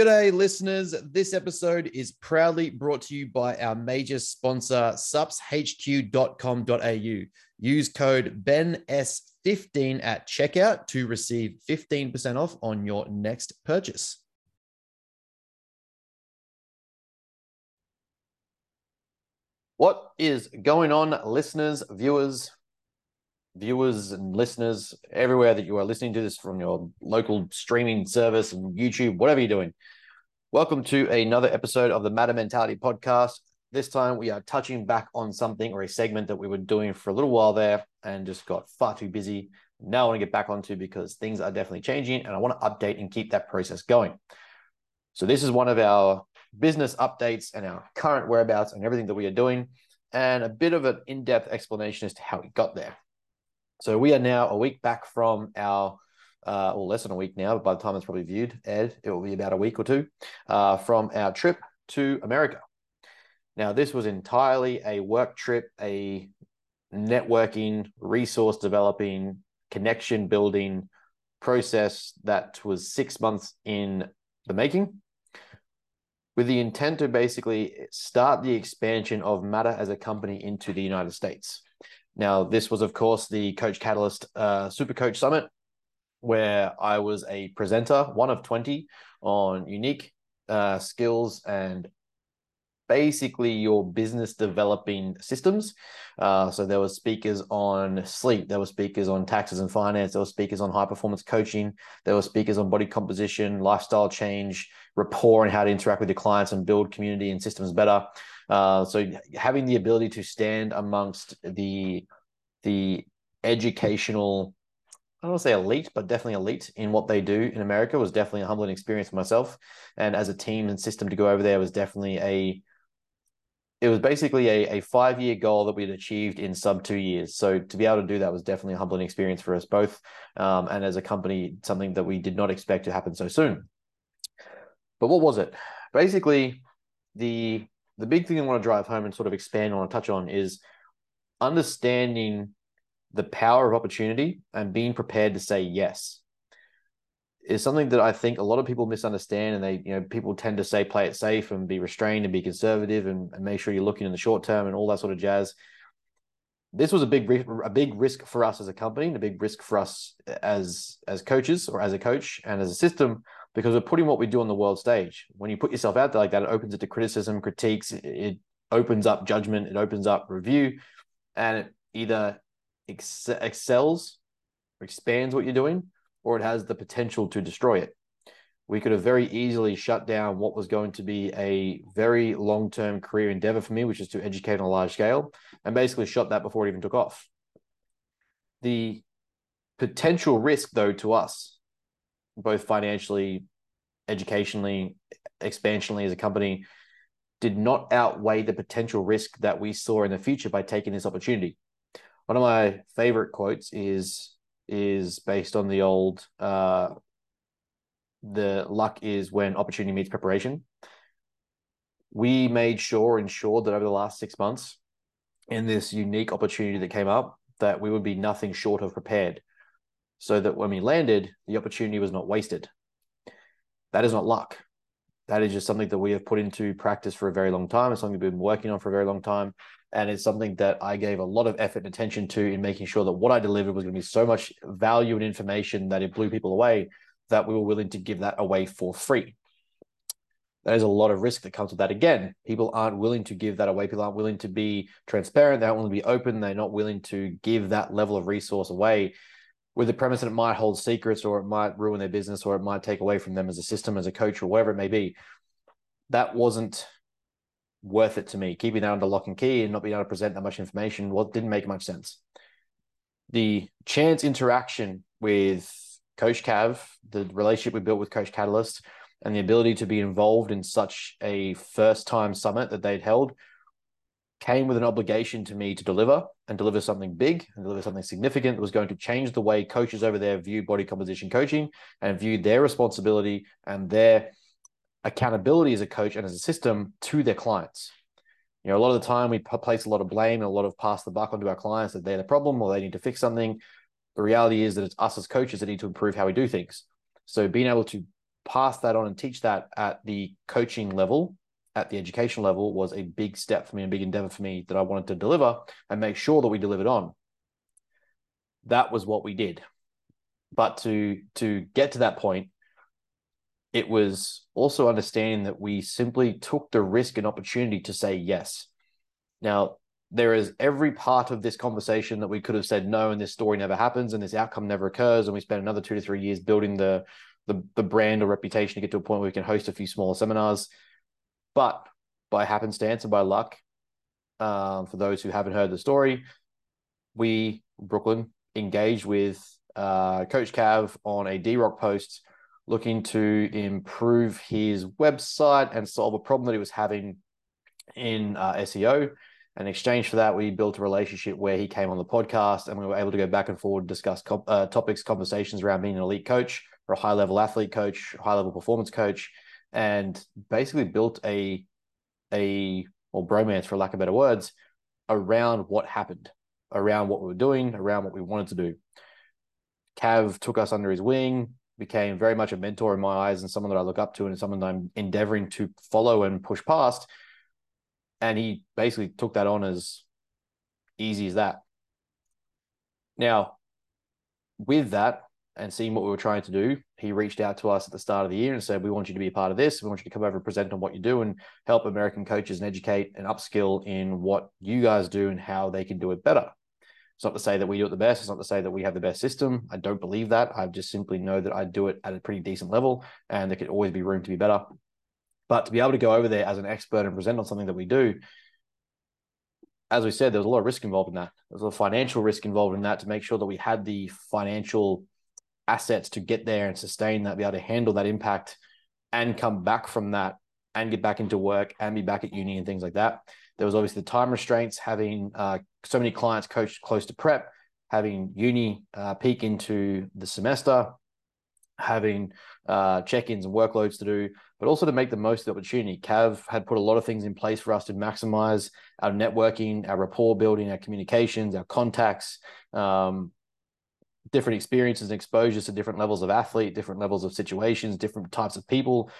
G'day, listeners. This episode is proudly brought to you by our major sponsor, supshq.com.au. Use code BENS15 at checkout to receive 15% off on your next purchase. What is going on, listeners, viewers, viewers and listeners everywhere that you are listening to this from your local streaming service and YouTube, whatever you're doing. Welcome to another episode of the Matter Mentality podcast. This time we are touching back on something or a segment that we were doing for a little while there and just got far too busy. Now I want to get back onto because things are definitely changing and I want to update and keep that process going. So this is one of our business updates and our current whereabouts and everything that we are doing and a bit of an in-depth explanation as to how we got there. So we are now a week back from our uh, or less than a week now, but by the time it's probably viewed, Ed, it will be about a week or two uh, from our trip to America. Now, this was entirely a work trip, a networking, resource developing, connection building process that was six months in the making with the intent to basically start the expansion of Matter as a company into the United States. Now, this was, of course, the Coach Catalyst uh, Super Coach Summit, where I was a presenter, one of 20, on unique uh, skills and basically your business developing systems. Uh, so there were speakers on sleep, there were speakers on taxes and finance, there were speakers on high performance coaching, there were speakers on body composition, lifestyle change, rapport, and how to interact with your clients and build community and systems better. Uh, so having the ability to stand amongst the the educational I don't want to say elite, but definitely elite in what they do in America was definitely a humbling experience for myself. And as a team and system to go over there was definitely a, it was basically a, a five year goal that we'd achieved in sub two years. So to be able to do that was definitely a humbling experience for us both. Um, and as a company, something that we did not expect to happen so soon. But what was it? Basically, the the big thing I want to drive home and sort of expand on and touch on is understanding the power of opportunity and being prepared to say yes is something that I think a lot of people misunderstand. And they, you know, people tend to say play it safe and be restrained and be conservative and, and make sure you're looking in the short term and all that sort of jazz. This was a big a big risk for us as a company, and a big risk for us as as coaches or as a coach and as a system because we're putting what we do on the world stage. When you put yourself out there like that, it opens it to criticism, critiques. It opens up judgment. It opens up review, and it either ex- excels or expands what you're doing, or it has the potential to destroy it. We could have very easily shut down what was going to be a very long term career endeavor for me, which is to educate on a large scale, and basically shut that before it even took off. The potential risk, though, to us, both financially, educationally, expansionally as a company, did not outweigh the potential risk that we saw in the future by taking this opportunity one of my favorite quotes is is based on the old uh, the luck is when opportunity meets preparation. We made sure, ensured that over the last six months, in this unique opportunity that came up, that we would be nothing short of prepared, so that when we landed, the opportunity was not wasted. That is not luck. That is just something that we have put into practice for a very long time. It's something we've been working on for a very long time and it's something that I gave a lot of effort and attention to in making sure that what I delivered was going to be so much value and information that it blew people away that we were willing to give that away for free. There's a lot of risk that comes with that. Again, people aren't willing to give that away. People aren't willing to be transparent. They don't want to be open. They're not willing to give that level of resource away with the premise that it might hold secrets or it might ruin their business or it might take away from them as a system, as a coach, or whatever it may be. That wasn't worth it to me. Keeping that under lock and key and not being able to present that much information well didn't make much sense. The chance interaction with Coach Cav, the relationship we built with Coach Catalyst, and the ability to be involved in such a first time summit that they'd held came with an obligation to me to deliver and deliver something big and deliver something significant that was going to change the way coaches over there view body composition coaching and view their responsibility and their accountability as a coach and as a system to their clients. You know, a lot of the time we place a lot of blame and a lot of pass the buck onto our clients that they're the problem or they need to fix something. The reality is that it's us as coaches that need to improve how we do things. So being able to pass that on and teach that at the coaching level, at the education level, was a big step for me, a big endeavor for me that I wanted to deliver and make sure that we delivered on. That was what we did. But to to get to that point, it was also understanding that we simply took the risk and opportunity to say yes. Now, there is every part of this conversation that we could have said no, and this story never happens, and this outcome never occurs, and we spend another two to three years building the the, the brand or reputation to get to a point where we can host a few smaller seminars. But by happenstance and by luck, um, for those who haven't heard the story, we Brooklyn engaged with uh, Coach Cav on a D Rock post looking to improve his website and solve a problem that he was having in uh, SEO. In exchange for that, we built a relationship where he came on the podcast and we were able to go back and forward, discuss uh, topics, conversations around being an elite coach or a high level athlete coach, high level performance coach, and basically built a a or bromance, for lack of better words, around what happened, around what we were doing, around what we wanted to do. Cav took us under his wing, became very much a mentor in my eyes and someone that I look up to and someone that I'm endeavoring to follow and push past. And he basically took that on as easy as that. Now, with that and seeing what we were trying to do, he reached out to us at the start of the year and said, We want you to be a part of this. We want you to come over and present on what you do and help American coaches and educate and upskill in what you guys do and how they can do it better. It's not to say that we do it the best. It's not to say that we have the best system. I don't believe that. I just simply know that I do it at a pretty decent level and there could always be room to be better. But to be able to go over there as an expert and present on something that we do, as we said, there was a lot of risk involved in that. There was a financial risk involved in that to make sure that we had the financial assets to get there and sustain that, be able to handle that impact and come back from that and get back into work and be back at uni and things like that. There was obviously the time restraints, having uh, so many clients coached close to prep, having uni uh, peak into the semester, having uh, check-ins and workloads to do, but also to make the most of the opportunity. Cav had put a lot of things in place for us to maximize our networking, our rapport building, our communications, our contacts, um, different experiences and exposures to different levels of athlete, different levels of situations, different types of people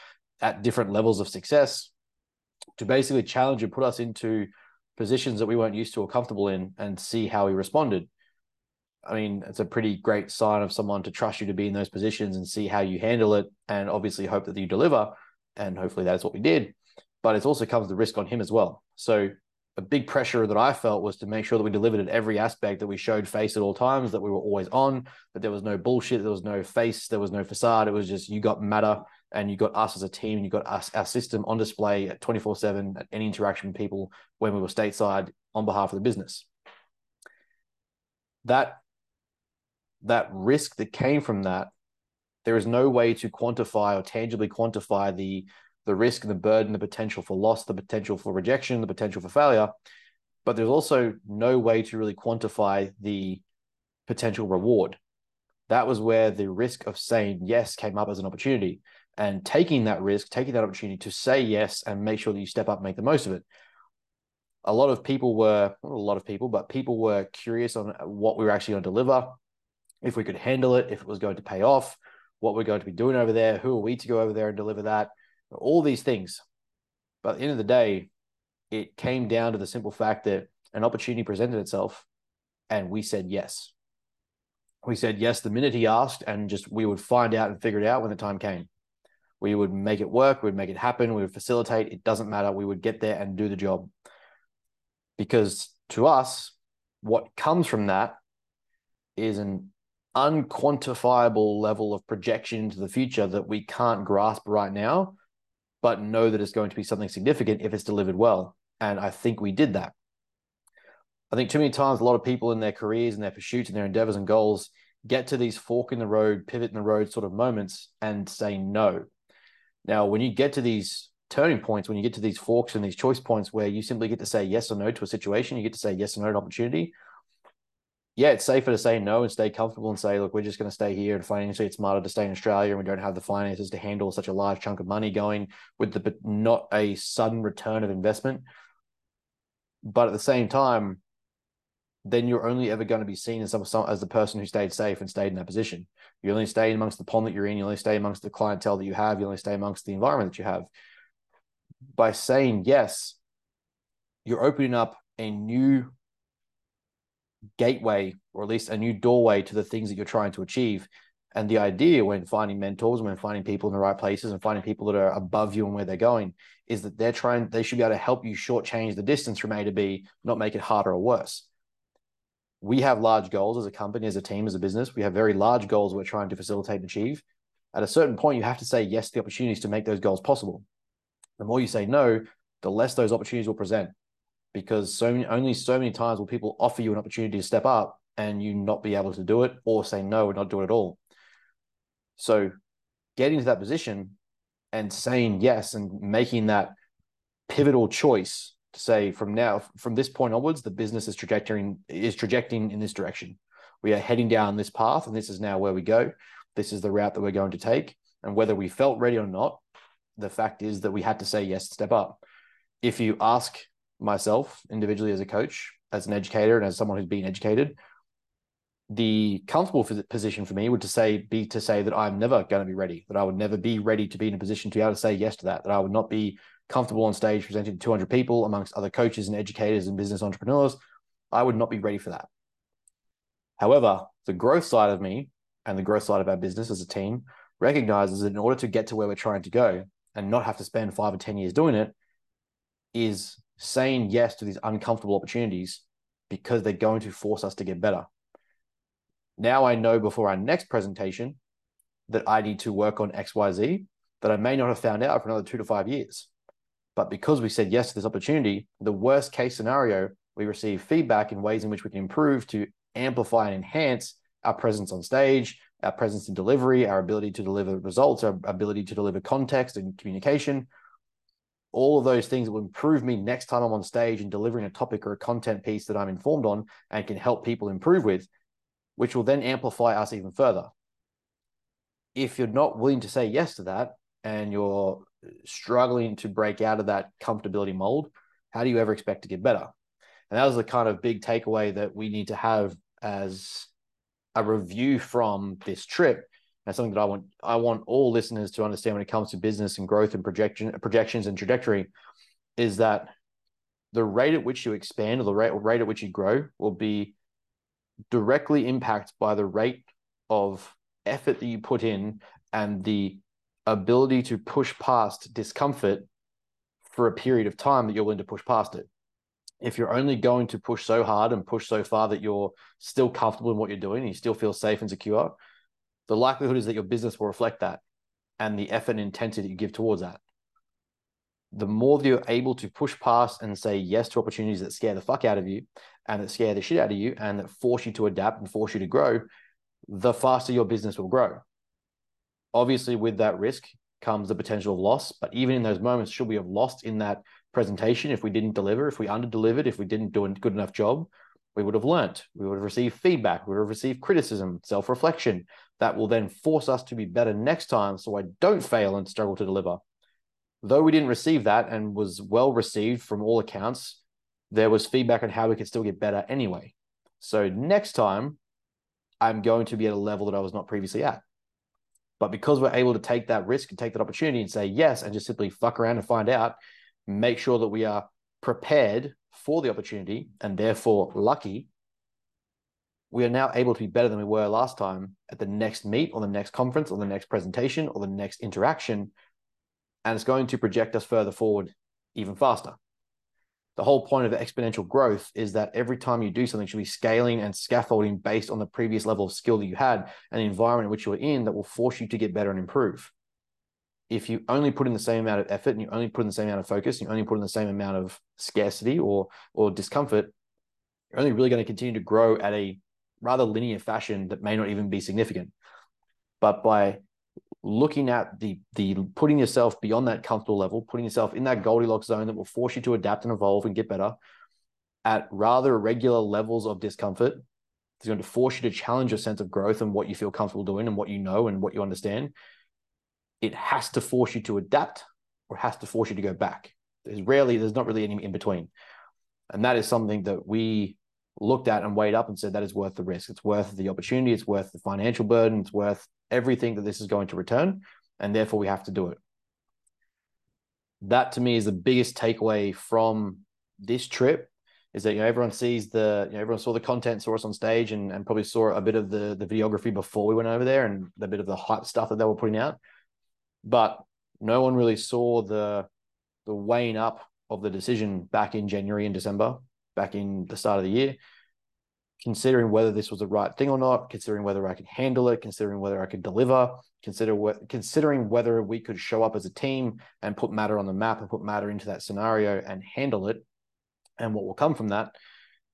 at different levels of success to basically challenge and put us into positions that we weren't used to or comfortable in and see how we responded. I mean, it's a pretty great sign of someone to trust you to be in those positions and see how you handle it and obviously hope that you deliver. And hopefully that's what we did. But it also comes the risk on him as well. So a big pressure that I felt was to make sure that we delivered at every aspect, that we showed face at all times, that we were always on, that there was no bullshit, there was no face, there was no facade. It was just you got matter and you got us as a team and you got us our system on display at 24 7 at any interaction with people when we were stateside on behalf of the business that that risk that came from that there is no way to quantify or tangibly quantify the the risk and the burden the potential for loss the potential for rejection the potential for failure. But there's also no way to really quantify the potential reward. That was where the risk of saying yes came up as an opportunity. And taking that risk, taking that opportunity to say yes and make sure that you step up make the most of it. A lot of people were, a lot of people, but people were curious on what we were actually going to deliver, if we could handle it, if it was going to pay off, what we're going to be doing over there, who are we to go over there and deliver that, all these things. But at the end of the day, it came down to the simple fact that an opportunity presented itself and we said yes. We said yes the minute he asked, and just we would find out and figure it out when the time came. We would make it work. We'd make it happen. We would facilitate. It doesn't matter. We would get there and do the job. Because to us, what comes from that is an unquantifiable level of projection into the future that we can't grasp right now, but know that it's going to be something significant if it's delivered well. And I think we did that. I think too many times a lot of people in their careers and their pursuits and their endeavors and goals get to these fork in the road, pivot in the road sort of moments and say no. Now, when you get to these turning points, when you get to these forks and these choice points where you simply get to say yes or no to a situation, you get to say yes or no to an opportunity. Yeah, it's safer to say no and stay comfortable and say, look, we're just going to stay here. And financially, it's smarter to stay in Australia, and we don't have the finances to handle such a large chunk of money going with the but not a sudden return of investment. But at the same time, then you're only ever going to be seen as some, as the person who stayed safe and stayed in that position. You only stay amongst the pond that you're in. You only stay amongst the clientele that you have. You only stay amongst the environment that you have. By saying yes, you're opening up a new gateway, or at least a new doorway to the things that you're trying to achieve. And the idea when finding mentors, when finding people in the right places and finding people that are above you and where they're going, is that they're trying, they should be able to help you shortchange the distance from A to B, not make it harder or worse. We have large goals as a company, as a team, as a business. We have very large goals we're trying to facilitate and achieve. At a certain point, you have to say yes to the opportunities to make those goals possible. The more you say no, the less those opportunities will present because so many, only so many times will people offer you an opportunity to step up and you not be able to do it or say no and not do it at all. So getting to that position and saying yes and making that pivotal choice to say from now from this point onwards the business is trajectory is trajecting in this direction. We are heading down this path and this is now where we go. This is the route that we're going to take. And whether we felt ready or not the fact is that we had to say yes step up. If you ask myself individually as a coach as an educator and as someone who's been educated the comfortable position for me would to say be to say that I'm never going to be ready, that I would never be ready to be in a position to be able to say yes to that, that I would not be comfortable on stage presenting to 200 people amongst other coaches and educators and business entrepreneurs. I would not be ready for that. However, the growth side of me and the growth side of our business as a team recognizes that in order to get to where we're trying to go and not have to spend five or 10 years doing it, is saying yes to these uncomfortable opportunities because they're going to force us to get better now I know before our next presentation that I need to work on XYZ that I may not have found out for another two to five years. But because we said yes to this opportunity, the worst case scenario, we receive feedback in ways in which we can improve to amplify and enhance our presence on stage, our presence in delivery, our ability to deliver results, our ability to deliver context and communication. All of those things that will improve me next time I'm on stage and delivering a topic or a content piece that I'm informed on and can help people improve with which will then amplify us even further. If you're not willing to say yes to that and you're struggling to break out of that comfortability mold, how do you ever expect to get better? And that was the kind of big takeaway that we need to have as a review from this trip. And something that I want I want all listeners to understand when it comes to business and growth and projection projections and trajectory is that the rate at which you expand or the rate, or rate at which you grow will be directly impacted by the rate of effort that you put in and the ability to push past discomfort for a period of time that you're willing to push past it. If you're only going to push so hard and push so far that you're still comfortable in what you're doing and you still feel safe and secure, the likelihood is that your business will reflect that and the effort and intensity that you give towards that the more that you're able to push past and say yes to opportunities that scare the fuck out of you and that scare the shit out of you and that force you to adapt and force you to grow, the faster your business will grow. Obviously, with that risk comes the potential of loss. But even in those moments, should we have lost in that presentation if we didn't deliver, if we under delivered, if we didn't do a good enough job, we would have learnt, We would have received feedback. We would have received criticism, self reflection. That will then force us to be better next time so I don't fail and struggle to deliver though we didn't receive that and was well received from all accounts, there was feedback on how we could still get better anyway. So next time, I'm going to be at a level that I was not previously at. But because we're able to take that risk and take that opportunity and say yes, and just simply fuck around and find out, make sure that we are prepared for the opportunity and therefore lucky, we are now able to be better than we were last time at the next meet or the next conference or the next presentation or the next interaction and it's going to project us further forward even faster. The whole point of exponential growth is that every time you do something, you should be scaling and scaffolding based on the previous level of skill that you had and the environment in which you are in that will force you to get better and improve. If you only put in the same amount of effort and you only put in the same amount of focus, and you only put in the same amount of scarcity or or discomfort, you're only really going to continue to grow at a rather linear fashion that may not even be significant. But by looking at the the putting yourself beyond that comfortable level, putting yourself in that Goldilocks zone that will force you to adapt and evolve and get better at rather regular levels of discomfort. It's going to force you to challenge your sense of growth and what you feel comfortable doing and what you know and what you understand. It has to force you to adapt or has to force you to go back. There's rarely, there's not really any in between. And that is something that we looked at and weighed up and said that is worth the risk. It's worth the opportunity. It's worth the financial burden. It's worth everything that this is going to return. And therefore, we have to do it. That to me is the biggest takeaway from this trip is that you know everyone sees the you know everyone saw the content saw us on stage and, and probably saw a bit of the the videography before we went over there and a bit of the hype stuff that they were putting out but no one really saw the the weighing up of the decision back in January and December back in the start of the year considering whether this was the right thing or not considering whether I could handle it considering whether I could deliver consider what considering whether we could show up as a team and put matter on the map and put matter into that scenario and handle it and what will come from that.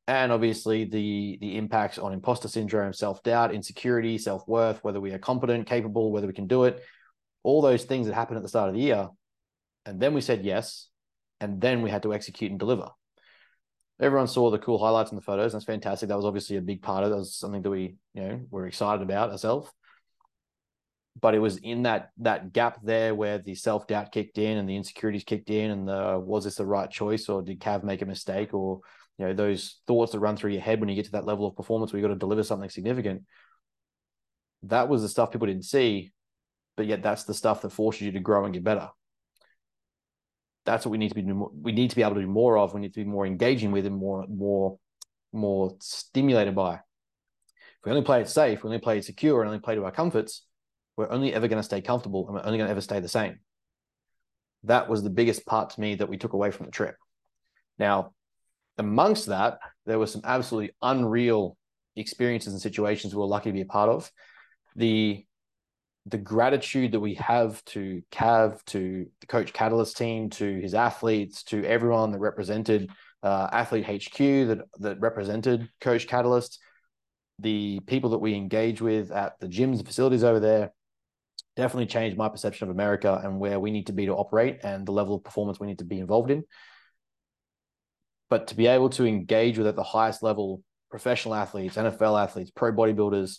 And obviously the the impacts on imposter syndrome self-doubt insecurity self-worth whether we are competent capable whether we can do it all those things that happened at the start of the year and then we said yes and then we had to execute and deliver. Everyone saw the cool highlights in the photos. That's fantastic. That was obviously a big part of it. That was something that we you know were excited about ourselves. But it was in that that gap there where the self doubt kicked in and the insecurities kicked in, and the was this the right choice or did Cav make a mistake or you know those thoughts that run through your head when you get to that level of performance where you got to deliver something significant. That was the stuff people didn't see, but yet that's the stuff that forces you to grow and get better. That's what we need to be. We need to be able to do more of. We need to be more engaging with and more more more stimulated by. If we only play it safe, we only play it secure, and only play to our comforts, we're only ever going to stay comfortable and we're only going to ever stay the same. That was the biggest part to me that we took away from the trip. Now, amongst that, there were some absolutely unreal experiences and situations we were lucky to be a part of. The the gratitude that we have to Cav, to the Coach Catalyst team, to his athletes, to everyone that represented uh, Athlete HQ that that represented Coach Catalyst, the people that we engage with at the gyms and facilities over there, definitely changed my perception of America and where we need to be to operate and the level of performance we need to be involved in. But to be able to engage with at the highest level professional athletes, NFL athletes, pro bodybuilders,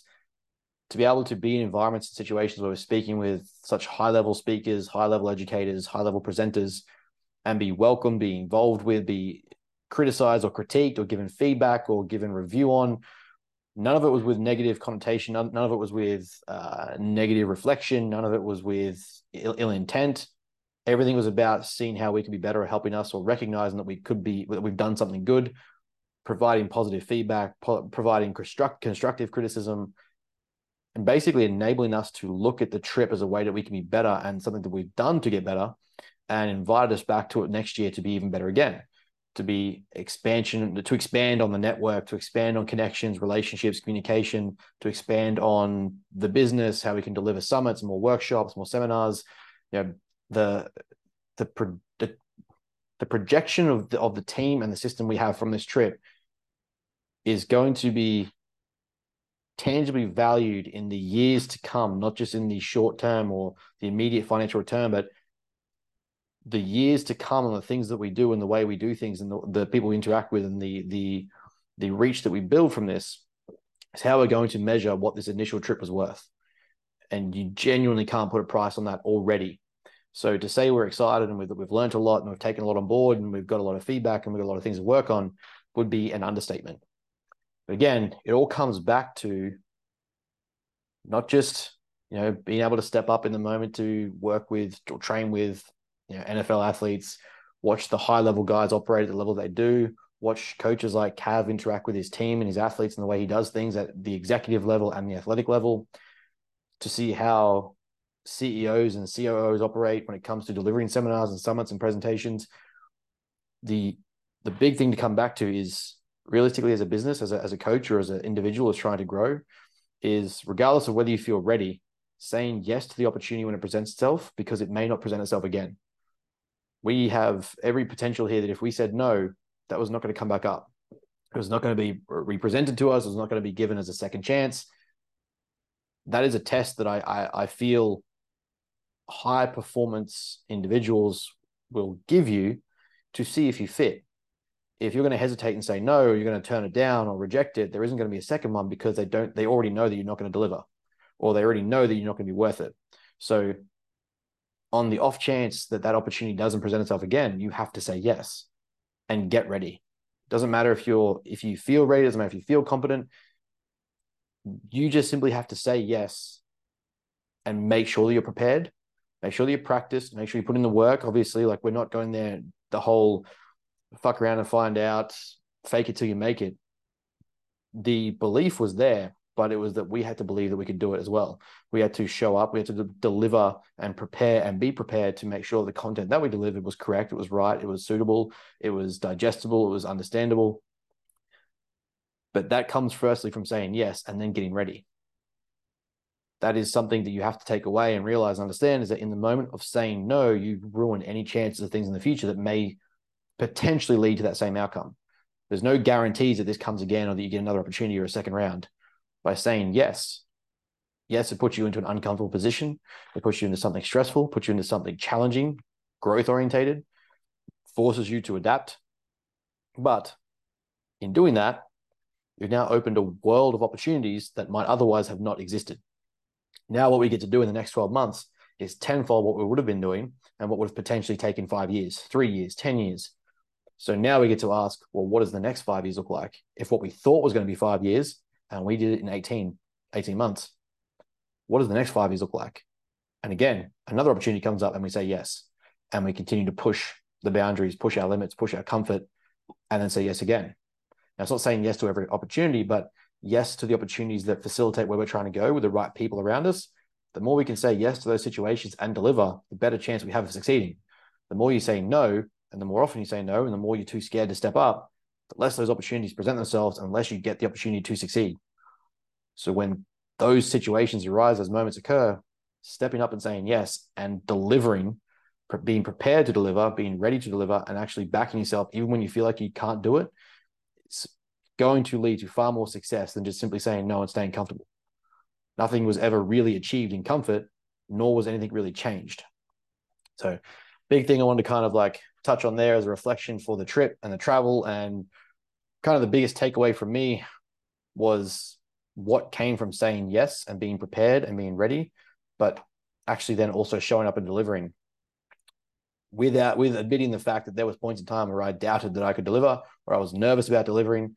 to be able to be in environments and situations where we're speaking with such high level speakers, high level educators, high level presenters, and be welcome, be involved with, be criticized or critiqued or given feedback or given review on, none of it was with negative connotation none, none of it was with uh, negative reflection none of it was with Ill, Ill, intent. Everything was about seeing how we could be better at helping us or recognizing that we could be that we've done something good providing positive feedback po- providing construct, constructive criticism and basically enabling us to look at the trip as a way that we can be better and something that we've done to get better and invited us back to it next year to be even better again to be expansion to expand on the network to expand on connections relationships communication to expand on the business how we can deliver summits more workshops more seminars you know the the the, the projection of the, of the team and the system we have from this trip is going to be tangibly valued in the years to come not just in the short term or the immediate financial return but the years to come and the things that we do and the way we do things and the, the people we interact with and the the the reach that we build from this is how we're going to measure what this initial trip was worth. And you genuinely can't put a price on that already. So to say we're excited and we've, we've learned a lot and we've taken a lot on board and we've got a lot of feedback and we've got a lot of things to work on would be an understatement. But again, it all comes back to not just you know being able to step up in the moment to work with or train with you know, NFL athletes, watch the high level guys operate at the level they do, watch coaches like Cav interact with his team and his athletes and the way he does things at the executive level and the athletic level, to see how CEOs and COOs operate when it comes to delivering seminars and summits and presentations. The the big thing to come back to is realistically as a business, as a, as a coach or as an individual is trying to grow, is regardless of whether you feel ready, saying yes to the opportunity when it presents itself because it may not present itself again we have every potential here that if we said no, that was not going to come back up. It was not going to be represented to us. It was not going to be given as a second chance. That is a test that I, I, I feel high performance individuals will give you to see if you fit. If you're going to hesitate and say no, you're going to turn it down or reject it, there isn't going to be a second one because they don't. They already know that you're not going to deliver, or they already know that you're not going to be worth it. So on the off chance that that opportunity doesn't present itself again, you have to say yes and get ready. Doesn't matter if you're if you feel ready, doesn't matter if you feel competent. You just simply have to say yes and make sure that you're prepared. Make sure that you practice, make sure you put in the work. Obviously, like we're not going there the whole fuck around and find out, fake it till you make it. The belief was there, but it was that we had to believe that we could do it as well. We had to show up, we had to de- deliver and prepare and be prepared to make sure the content that we delivered was correct, it was right, it was suitable, it was digestible, it was understandable. But that comes firstly from saying yes and then getting ready. That is something that you have to take away and realize and understand is that in the moment of saying no, you ruin any chances of things in the future that may potentially lead to that same outcome. There's no guarantees that this comes again or that you get another opportunity or a second round by saying yes. Yes, it puts you into an uncomfortable position. It puts you into something stressful, puts you into something challenging, growth orientated, forces you to adapt. But in doing that, you've now opened a world of opportunities that might otherwise have not existed. Now, what we get to do in the next 12 months is tenfold what we would have been doing and what would have potentially taken five years, three years, 10 years. So now we get to ask, well, what does the next five years look like? If what we thought was going to be five years and we did it in 18, 18 months, what does the next five years look like? And again, another opportunity comes up and we say yes. And we continue to push the boundaries, push our limits, push our comfort, and then say yes again. Now, it's not saying yes to every opportunity, but yes to the opportunities that facilitate where we're trying to go with the right people around us. The more we can say yes to those situations and deliver, the better chance we have of succeeding. The more you say no, and the more often you say no, and the more you're too scared to step up, the less those opportunities present themselves unless you get the opportunity to succeed. So when those situations arise, those moments occur, stepping up and saying yes and delivering, being prepared to deliver, being ready to deliver, and actually backing yourself, even when you feel like you can't do it, it's going to lead to far more success than just simply saying no and staying comfortable. Nothing was ever really achieved in comfort, nor was anything really changed. So, big thing I wanted to kind of like touch on there as a reflection for the trip and the travel. And kind of the biggest takeaway from me was what came from saying yes and being prepared and being ready, but actually then also showing up and delivering without with admitting the fact that there was points in time where I doubted that I could deliver, or I was nervous about delivering.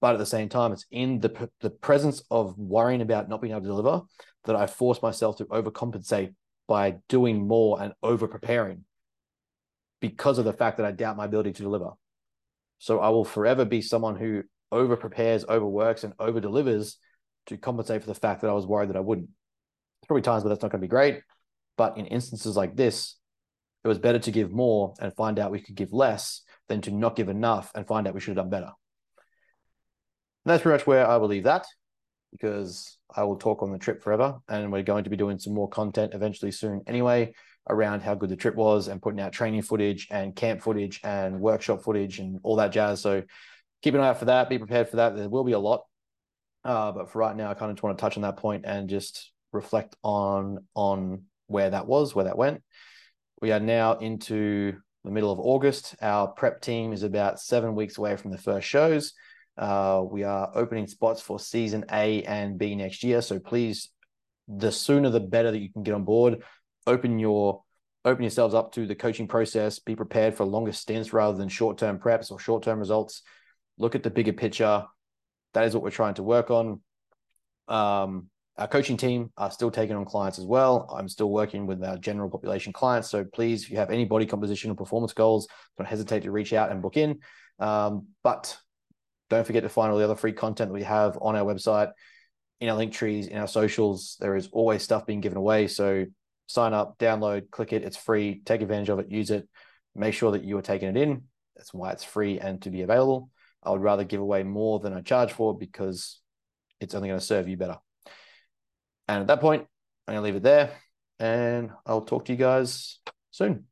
But at the same time, it's in the the presence of worrying about not being able to deliver that I force myself to overcompensate by doing more and over preparing because of the fact that I doubt my ability to deliver. So I will forever be someone who over prepares, overworks, and over delivers to compensate for the fact that I was worried that I wouldn't. There's probably times where that's not going to be great, but in instances like this, it was better to give more and find out we could give less than to not give enough and find out we should have done better. And that's pretty much where I will leave that because I will talk on the trip forever. And we're going to be doing some more content eventually soon anyway around how good the trip was and putting out training footage and camp footage and workshop footage and all that jazz. So keep an eye out for that. Be prepared for that. There will be a lot. Uh, but for right now, I kind of just want to touch on that point and just reflect on on where that was, where that went. We are now into the middle of August. Our prep team is about seven weeks away from the first shows. Uh, we are opening spots for season A and B next year. So please, the sooner the better that you can get on board. Open your open yourselves up to the coaching process. Be prepared for longer stints rather than short term preps or short term results. Look at the bigger picture. That is what we're trying to work on. Um, our coaching team are still taking on clients as well. I'm still working with our general population clients. So please, if you have any body composition or performance goals, don't hesitate to reach out and book in. Um, but don't forget to find all the other free content that we have on our website, in our link trees, in our socials. There is always stuff being given away. So sign up, download, click it. It's free. Take advantage of it, use it. Make sure that you are taking it in. That's why it's free and to be available. I would rather give away more than I charge for because it's only going to serve you better. And at that point, I'm going to leave it there and I'll talk to you guys soon.